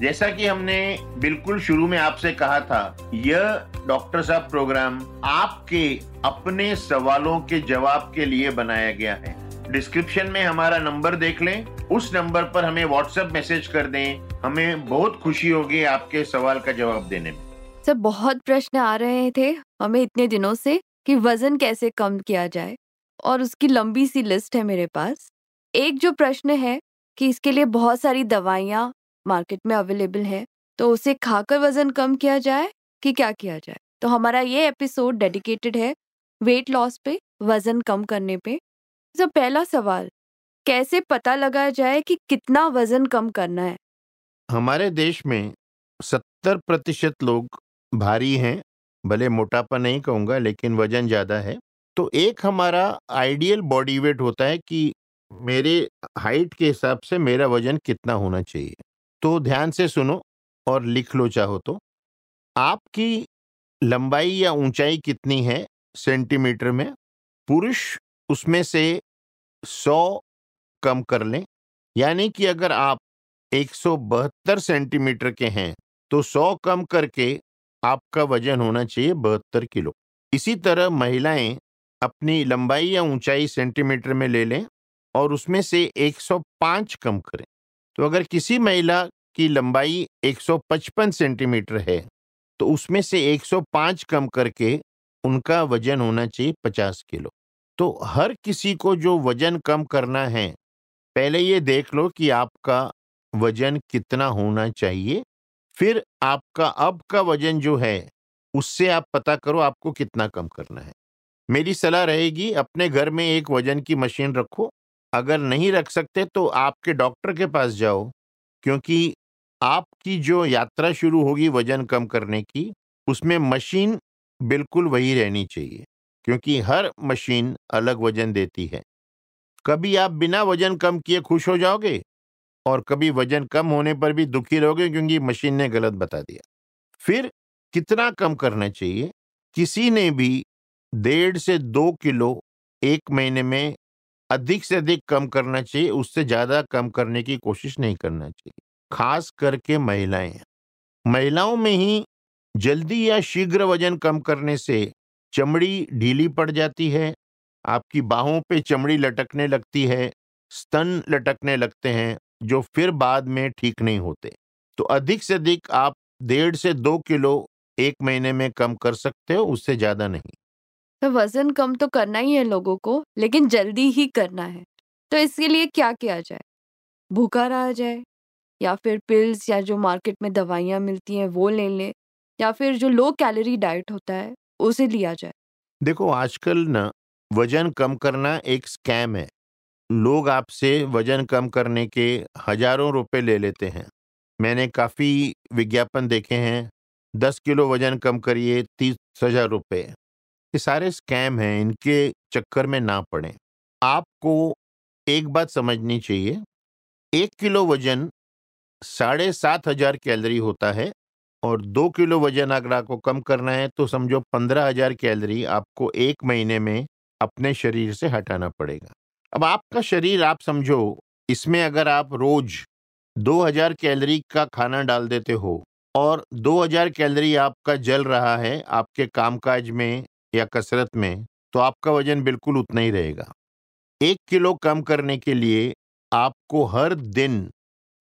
जैसा कि हमने बिल्कुल शुरू में आपसे कहा था, यह डॉक्टर साहब प्रोग्राम आपके अपने सवालों के जवाब के लिए बनाया गया है। डिस्क्रिप्शन में हमारा नंबर देख लें। उस नंबर पर हमें व्हाट्सएप मैसेज कर दें। हमें बहुत खुशी होगी आपके सवाल का जवाब देने में। सर, बहुत प्रश्न आ रहे थे हमें इतने दिनों से कि वज़न कैसे कम किया जाए, और उसकी लंबी सी लिस्ट है मेरे पास। एक जो प्रश्न है कि इसके लिए बहुत सारी दवाइयाँ मार्केट में अवेलेबल है तो उसे खाकर वज़न कम किया जाए कि क्या किया जाए? तो हमारा ये एपिसोड डेडिकेटेड है वेट लॉस पे, वज़न कम करने पे। तो पहला सवाल, कैसे पता लगाया जाए कि कितना वज़न कम करना है? हमारे देश में सत्तर प्रतिशत लोग भारी हैं, भले मोटापा नहीं कहूँगा, लेकिन वज़न ज़्यादा है। तो एक हमारा आइडियल बॉडी वेट होता है कि मेरे हाइट के हिसाब से मेरा वज़न कितना होना चाहिए। तो ध्यान से सुनो और लिख लो चाहो तो। आपकी लंबाई या ऊंचाई कितनी है सेंटीमीटर में? पुरुष उसमें से 100 कम कर लें। यानी कि अगर आप 172 सेंटीमीटर के हैं तो 100 कम करके आपका वज़न होना चाहिए बहत्तर किलो। इसी तरह महिलाएँ अपनी लंबाई या ऊंचाई सेंटीमीटर में ले लें और उसमें से 105 कम करें। तो अगर किसी महिला की लंबाई 155 सेंटीमीटर है तो उसमें से 105 कम करके उनका वज़न होना चाहिए 50 किलो। तो हर किसी को जो वज़न कम करना है, पहले ये देख लो कि आपका वज़न कितना होना चाहिए, फिर आपका अब का वज़न जो है, उससे आप पता करो आपको कितना कम करना है। मेरी सलाह रहेगी, अपने घर में एक वज़न की मशीन रखो अगर नहीं रख सकते तो आपके डॉक्टर के पास जाओ, क्योंकि आपकी जो यात्रा शुरू होगी वज़न कम करने की, उसमें मशीन बिल्कुल वही रहनी चाहिए, क्योंकि हर मशीन अलग वज़न देती है। कभी आप बिना वज़न कम किए खुश हो जाओगे, और कभी वज़न कम होने पर भी दुखी रहोगे क्योंकि मशीन ने गलत बता दिया। फिर कितना कम करना चाहिए? किसी ने भी डेढ़ से दो किलो एक महीने में अधिक से अधिक कम करना चाहिए, उससे ज़्यादा कम करने की कोशिश नहीं करना चाहिए। खास करके महिलाएँ। महिलाओं में ही जल्दी या शीघ्र वज़न कम करने से चमड़ी ढीली पड़ जाती है, आपकी बाहों पे चमड़ी लटकने लगती है, स्तन लटकने लगते हैं, जो फिर बाद में ठीक नहीं होते। तो अधिक से अधिक आप डेढ़ से दो किलो एक महीने में कम कर सकते हो, उससे ज़्यादा नहीं। तो वज़न कम तो करना ही है लोगों को, लेकिन जल्दी ही करना है। तो इसके लिए क्या किया जाए? भूखा रहा जाए, या फिर पिल्स या जो मार्केट में दवाइयाँ मिलती हैं वो ले लें, या फिर जो लो कैलोरी डाइट होता है, उसे लिया जाए। देखो, आजकल ना, वज़न कम करना एक स्कैम है। लोग आपसे वज़न कम करने के हज़ारों रुपए ले लेते हैं। मैंने काफ़ी विज्ञापन देखे हैं, दस किलो वज़न कम करिए, तीस हज़ार रुपये ये सारे स्कैम हैं, इनके चक्कर में ना पड़े। आपको एक बात समझनी चाहिए, एक किलो वज़न साढ़े सात हज़ार कैलरी होता है और दो किलो वज़न अगर आपको कम करना है तो समझो पंद्रह हज़ार कैलरी आपको एक महीने में अपने शरीर से हटाना पड़ेगा। अब आपका शरीर, आप समझो, इसमें अगर आप रोज 2000 कैलोरी का खाना डाल देते हो और 2000 कैलोरी आपका जल रहा है, आपके कामकाज में या कसरत में तो आपका वज़न बिल्कुल उतना ही रहेगा। एक किलो कम करने के लिए आपको हर दिन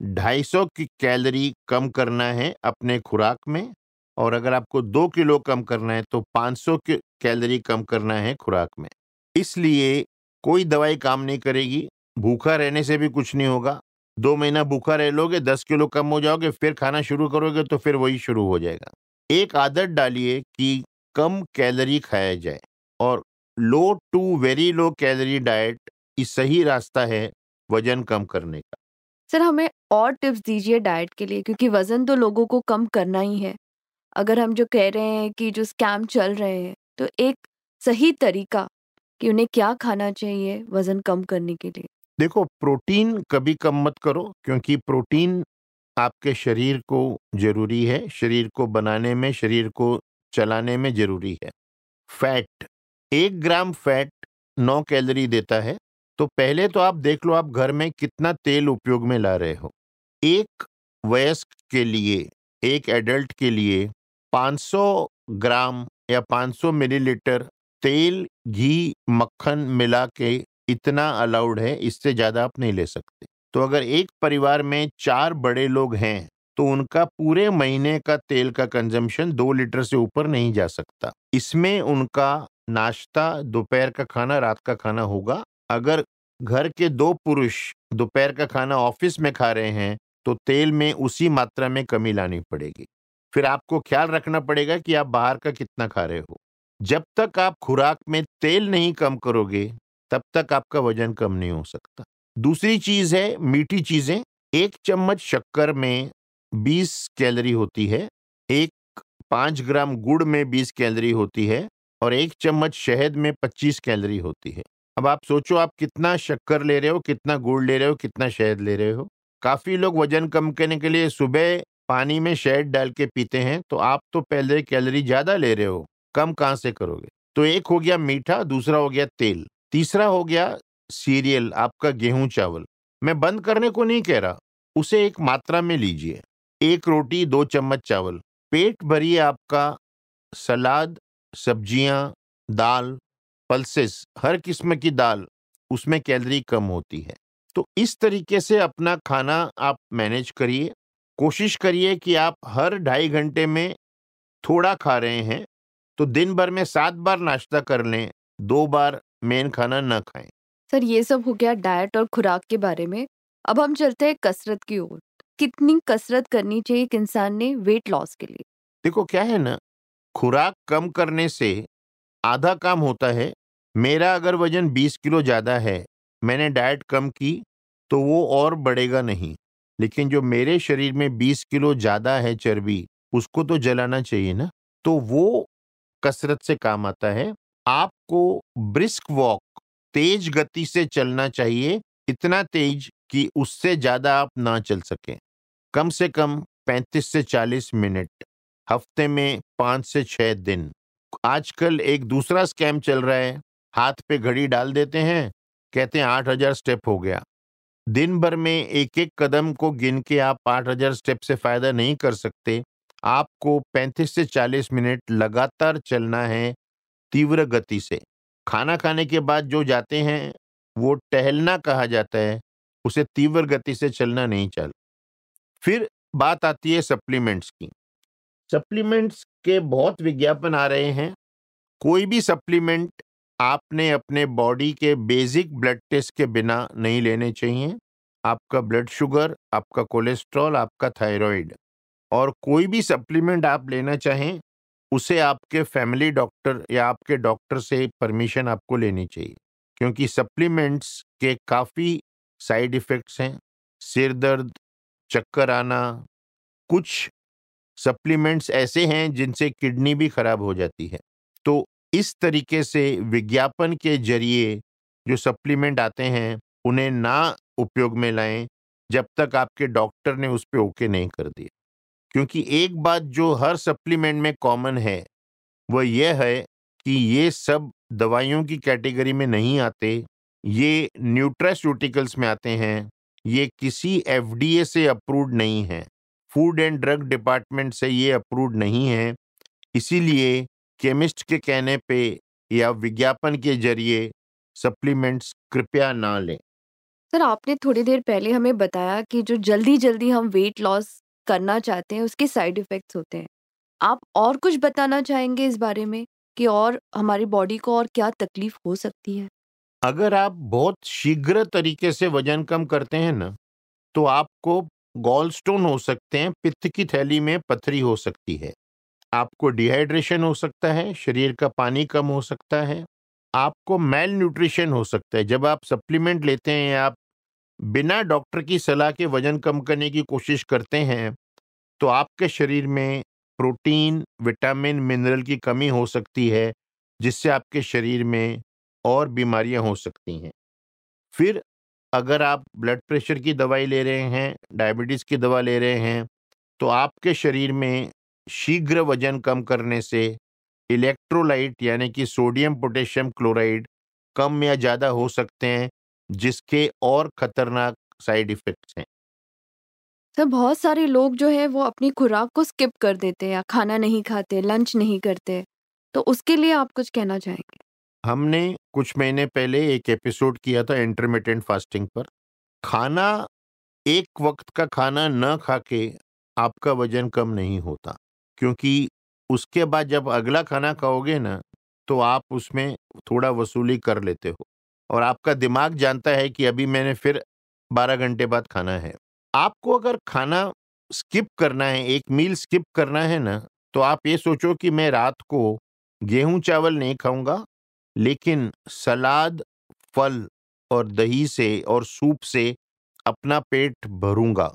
250 की कैलोरी कम करना है अपने खुराक में और अगर आपको दो किलो कम करना है तो 500 की कैलोरी कम करना है खुराक में। इसलिए कोई दवाई काम नहीं करेगी, भूखा रहने से भी कुछ नहीं होगा। दो महीना भूखा रह लोगे, दस किलो कम हो जाओगे, फिर खाना शुरू करोगे तो फिर वही शुरू हो जाएगा। एक आदत डालिए कि कम कैलोरी खाया जाए और low to very low calorie diet ये सही रास्ता है वज़न कम करने का सर हमें और टिप्स दीजिए डाइट के लिए क्योंकि वज़न तो लोगों को कम करना ही है। अगर हम जो कह रहे हैं कि जो स्कैम चल रहे हैं, तो एक सही तरीका कि उन्हें क्या खाना चाहिए वज़न कम करने के लिए? देखो प्रोटीन कभी कम मत करो क्योंकि प्रोटीन आपके शरीर को ज़रूरी है, शरीर को बनाने में, शरीर को चलाने में ज़रूरी है। फैट एक ग्राम फैट नौ कैलोरी देता है, तो पहले तो आप देख लो आप घर में कितना तेल उपयोग में ला रहे हो। एक वयस्क के लिए, एक एडल्ट के लिए 500 ग्राम या 500 मिलीलीटर तेल, घी, मक्खन मिला के इतना अलाउड है, इससे ज़्यादा आप नहीं ले सकते। तो अगर एक परिवार में चार बड़े लोग हैं, तो उनका पूरे महीने का तेल का कंजम्पशन दो लीटर से ऊपर नहीं जा सकता। इसमें उनका नाश्ता, दोपहर का खाना, रात का खाना होगा। अगर घर के दो पुरुष दोपहर का खाना ऑफ़िस में खा रहे हैं, तो तेल में उसी मात्रा में कमी लानी पड़ेगी। फिर आपको ख्याल रखना पड़ेगा कि आप बाहर का कितना खा रहे हो। जब तक आप खुराक में तेल नहीं कम करोगे, तब तक आपका वज़न कम नहीं हो सकता। दूसरी चीज़ है मीठी चीज़ें। एक चम्मच शक्कर में 20 कैलोरी होती है, एक 5 ग्राम गुड़ में 20 कैलोरी होती है और एक चम्मच शहद में 25 कैलोरी होती है। अब आप सोचो आप कितना शक्कर ले रहे हो, कितना गुड़ ले रहे हो, कितना शहद ले रहे हो। काफ़ी लोग वज़न कम करने के लिए सुबह पानी में शहद डाल के पीते हैं, तो आप तो पहले कैलोरी ज़्यादा ले रहे हो, कम कहाँ से करोगे? तो एक हो गया मीठा, दूसरा हो गया तेल, तीसरा हो गया सीरियल आपका गेहूँ चावल। मैं बंद करने को नहीं कह रहा, उसे एक मात्रा में लीजिए। एक रोटी, दो चम्मच चावल। पेट भरिए आपका सलाद, सब्ज़ियाँ, दाल, पल्सेस, हर किस्म की दाल, उसमें कैलोरी कम होती है। तो इस तरीके से अपना खाना आप मैनेज करिए। कोशिश करिए कि आप हर ढाई घंटे में थोड़ा खा रहे हैं, तो दिन भर में सात बार नाश्ता कर लें, दो बार मेन खाना ना खाएँ। सर ये सब हो गया डाइट और खुराक के बारे में। अब हम चलते हैं कसरत की ओर। कितनी कसरत करनी चाहिए एक इंसान ने वेट लॉस के लिए? देखो क्या है ना, खुराक कम करने से आधा काम होता है। मेरा अगर वज़न 20 किलो ज़्यादा है, मैंने डाइट कम की, तो वो और बढ़ेगा नहीं। लेकिन जो मेरे शरीर में 20 किलो ज़्यादा है चर्बी, उसको तो जलाना चाहिए ना। तो वो कसरत से काम आता है। आपको ब्रिस्क वॉक, तेज गति से चलना चाहिए, इतना तेज कि उससे ज़्यादा आप ना चल सकें। कम से कम 35 से 40 मिनट, हफ़्ते में पाँच से छः दिन। आजकल एक दूसरा स्कैम चल रहा है, हाथ पे घड़ी डाल देते हैं, कहते हैं 8000 स्टेप हो गया। दिन भर में एक-एक कदम को गिन के आप 8000 स्टेप से फ़ायदा नहीं कर सकते। आपको 35 से 40 मिनट लगातार चलना है, तीव्र गति से। खाना खाने के बाद जो जाते हैं, वो टहलना कहा जाता है, उसे तीव्र गति से चलना नहीं चल फिर बात आती है सप्लीमेंट्स की। सप्लीमेंट्स के बहुत विज्ञापन आ रहे हैं। कोई भी सप्लीमेंट आपने अपने बॉडी के बेसिक ब्लड टेस्ट के बिना नहीं लेने चाहिए। आपका ब्लड शुगर, आपका कोलेस्ट्रॉल, आपका थायराइड और कोई भी सप्लीमेंट आप लेना चाहें, उसे आपके फैमिली डॉक्टर या आपके डॉक्टर से परमिशन आपको लेनी चाहिए। क्योंकि सप्लीमेंट्स के काफ़ी साइड इफ़ेक्ट्स हैं। सिर दर्द, चक्कर आना, कुछ सप्लीमेंट्स ऐसे हैं जिनसे किडनी भी खराब हो जाती है। तो इस तरीके से विज्ञापन के ज़रिए जो सप्लीमेंट आते हैं, उन्हें ना उपयोग में लाएँ, जब तक आपके डॉक्टर ने उस पर ओके नहीं कर दिया। क्योंकि एक बात जो हर सप्लीमेंट में कॉमन है, वह यह है कि ये सब दवाइयों की कैटेगरी में नहीं आते, ये न्यूट्रास्यूटिकल्स में आते हैं, ये किसी एफडीए से अप्रूव्ड नहीं है। फ़ूड एंड ड्रग डिपार्टमेंट से ये अप्रूव्ड नहीं है। इसीलिए केमिस्ट के कहने पे या विज्ञापन के ज़रिए सप्लीमेंट्स कृपया ना लें। सर आपने थोड़ी देर पहले हमें बताया कि जो जल्दी-जल्दी हम वेट लॉस करना चाहते हैं, उसके साइड इफ़ेक्ट्स होते हैं। आप और कुछ बताना चाहेंगे इस बारे में कि और हमारी बॉडी को और क्या तकलीफ़ हो सकती है? अगर आप बहुत शीघ्र तरीके से वज़न कम करते हैं ना, तो आपको गॉलस्टोन हो सकते हैं, पित्त की थैली में पथरी हो सकती है। आपको डिहाइड्रेशन हो सकता है, शरीर का पानी कम हो सकता है, आपको मेल न्यूट्रिशन हो सकता है। जब आप सप्लीमेंट लेते हैं आप बिना डॉक्टर की सलाह के वज़न कम करने की कोशिश करते हैं तो आपके शरीर में प्रोटीन विटामिन मिनरल की कमी हो सकती है जिससे आपके शरीर में और बीमारियाँ हो सकती हैं। फिर अगर आप ब्लड प्रेशर की दवाई ले रहे हैं, डायबिटीज़ की दवा ले रहे हैं तो आपके शरीर में शीघ्र वज़न कम करने से इलेक्ट्रोलाइट यानी कि सोडियम पोटेशियम क्लोराइड कम या ज़्यादा हो सकते हैं, जिसके और खतरनाक साइड इफ़ेक्ट्स हैं। सर बहुत सारे लोग जो है, वो अपनी खुराक को स्किप कर देते हैं या खाना नहीं खाते, लंच नहीं करते। तो उसके लिए आप कुछ कहना चाहेंगे? हमने कुछ महीने पहले एक एपिसोड किया था इंटरमीडियंट फास्टिंग पर। खाना, एक वक्त का खाना न खा के आपका वज़न कम नहीं होता, क्योंकि उसके बाद जब अगला खाना खाओगे ना तो आप उसमें थोड़ा वसूली कर लेते हो और आपका दिमाग जानता है कि अभी मैंने फिर 12 घंटे बाद खाना है। आपको अगर खाना स्किप करना है, एक मील स्किप करना है ना तो आप ये सोचो कि मैं रात को गेहूँ चावल नहीं खाऊँगा लेकिन सलाद फल और दही से और सूप से अपना पेट भरूँगा।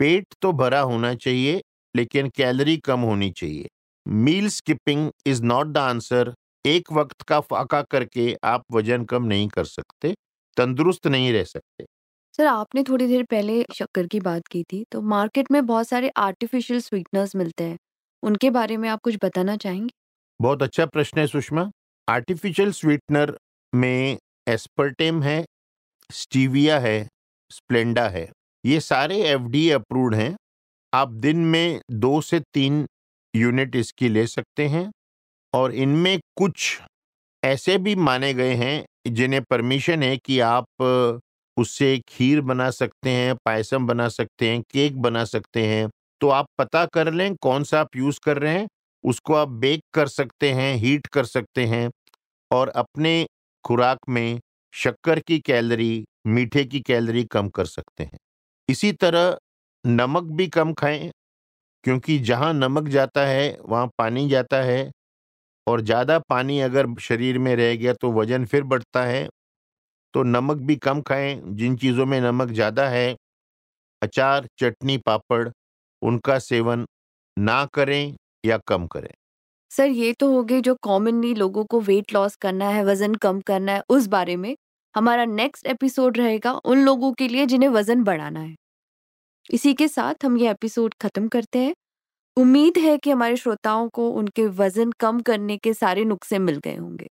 पेट तो भरा होना चाहिए लेकिन कैलोरी कम होनी चाहिए। Meal skipping is not the answer. एक वक्त का फाका करके आप वज़न कम नहीं कर सकते तंदुरुस्त नहीं रह सकते। सर आपने थोड़ी देर पहले शक्कर की बात की थी तो मार्केट में बहुत सारे आर्टिफिशियल स्वीटनर्स मिलते हैं। उनके बारे में आप कुछ बताना चाहेंगे? बहुत अच्छा प्रश्न है सुषमा। आर्टिफिशियल स्वीटनर में एस्पर्टेम है, स्टीविया है, स्प्लेंडा है, ये सारे एफ़ डी अप्रूव्ड हैं। आप दिन में दो से तीन यूनिट इसकी ले सकते हैं और इनमें कुछ ऐसे भी माने गए हैं जिन्हें परमिशन है कि आप उससे खीर बना सकते हैं, पायसम बना सकते हैं, केक बना सकते हैं। तो आप पता कर लें कौन सा आप यूज़ कर रहे हैं, उसको आप बेक कर सकते हैं, हीट कर सकते हैं। और अपने खुराक में शक्कर की कैलरी, मीठे की कैलरी कम कर सकते हैं। इसी तरह नमक भी कम खाएँ, क्योंकि जहाँ नमक जाता है, वहाँ पानी जाता है और ज़्यादा पानी अगर शरीर में रह गया तो वज़न फिर बढ़ता है तो नमक भी कम खाएँ। जिन चीज़ों में नमक ज़्यादा है, अचार, चटनी, पापड़, उनका सेवन ना करें या कम करें। सर, ये तो हो गए जो कॉमनली लोगों को वेट लॉस करना है, वज़न कम करना है, उस बारे में। हमारा नेक्स्ट एपिसोड रहेगा उन लोगों के लिए जिन्हें वज़न बढ़ाना है। इसी के साथ हम ये एपिसोड खत्म करते हैं। उम्मीद है कि हमारे श्रोताओं को उनके वज़न कम करने के सारे नुस्खे मिल गए होंगे।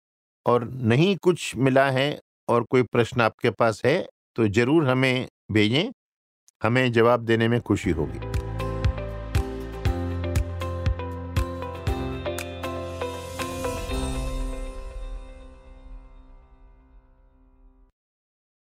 और नहीं कुछ मिला है और कोई प्रश्न आपके पास है तो ज़रूर हमें भेजें, हमें जवाब देने में खुशी होगी।